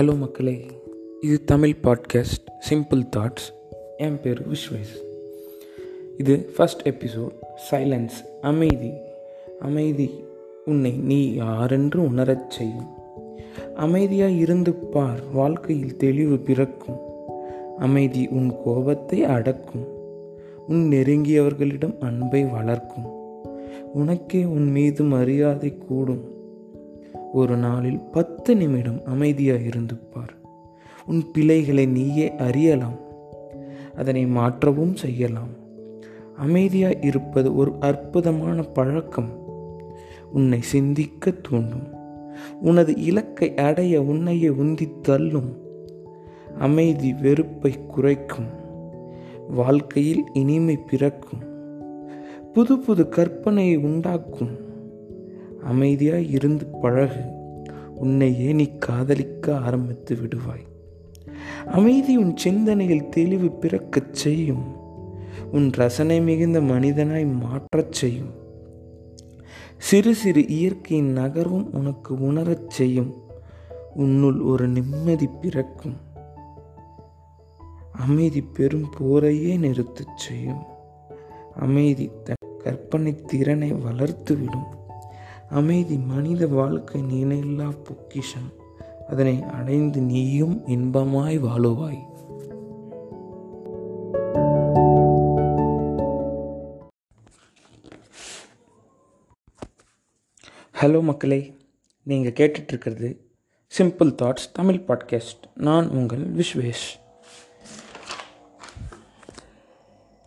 Hello மக்களே. இது Tamil podcast simple thoughts என் பேர் விஸ்வேஸ். இது ஃபஸ்ட் எபிசோட் சைலன்ஸ் அமைதி. அமைதி உன்னை நீ யாரென்று உணரச் செய்யும். அமைதியாக இருந்து பார் வாழ்க்கையில் தெளிவு பிறக்கும். அமைதி உன் கோபத்தை அடக்கும். உன் நெருங்கியவர்களிடம் அன்பை வளர்க்கும். உனக்கே உன் மீது மரியாதை கூடும். ஒரு நாளில் பத்து நிமிடம் அமைதியாக இருந்து பார் உன் பிழைகளை நீயே அறியலாம். அதனை மாற்றவும் செய்யலாம். அமைதியாக இருப்பது ஒரு அற்புதமான பழக்கம். உன்னை சிந்திக்க தூண்டும். உனது இலக்கை அடைய உன்னையே உந்தி தள்ளும். அமைதி வெறுப்பை குறைக்கும். வாழ்க்கையில் இனிமை பிறக்கும். புது புது கற்பனையை உண்டாக்கும். அமைதியாய் இருந்து பழகு. உன்னையே நீ காதலிக்க ஆரம்பித்து விடுவாய். அமைதி உன் சிந்தனையில் தெளிவு பிறக்கச் செய்யும். உன் ரசனை மிகுந்த மனிதனாய் மாற்றச் செய்யும். சிறு சிறு இயற்கையின் நகர்வும் உனக்கு உணரச் செய்யும். உன்னுள் ஒரு நிம்மதி பிறக்கும். அமைதி பெரும் போரையே நிறுத்தச் செய்யும். அமைதி தன் கற்பனை திறனை வளர்த்துவிடும். அமைதி மனித வாழ்க்கை நினைல்லா பொக்கிஷம். அதனை அடைந்து நீயும் இன்பமாய் வாழுவாய். ஹலோ மக்களே நீங்கள் கேட்டுட்ருக்கிறது சிம்பிள் தாட்ஸ் தமிழ் பாட்காஸ்ட் நான் உங்கள் விஸ்வேஷ்.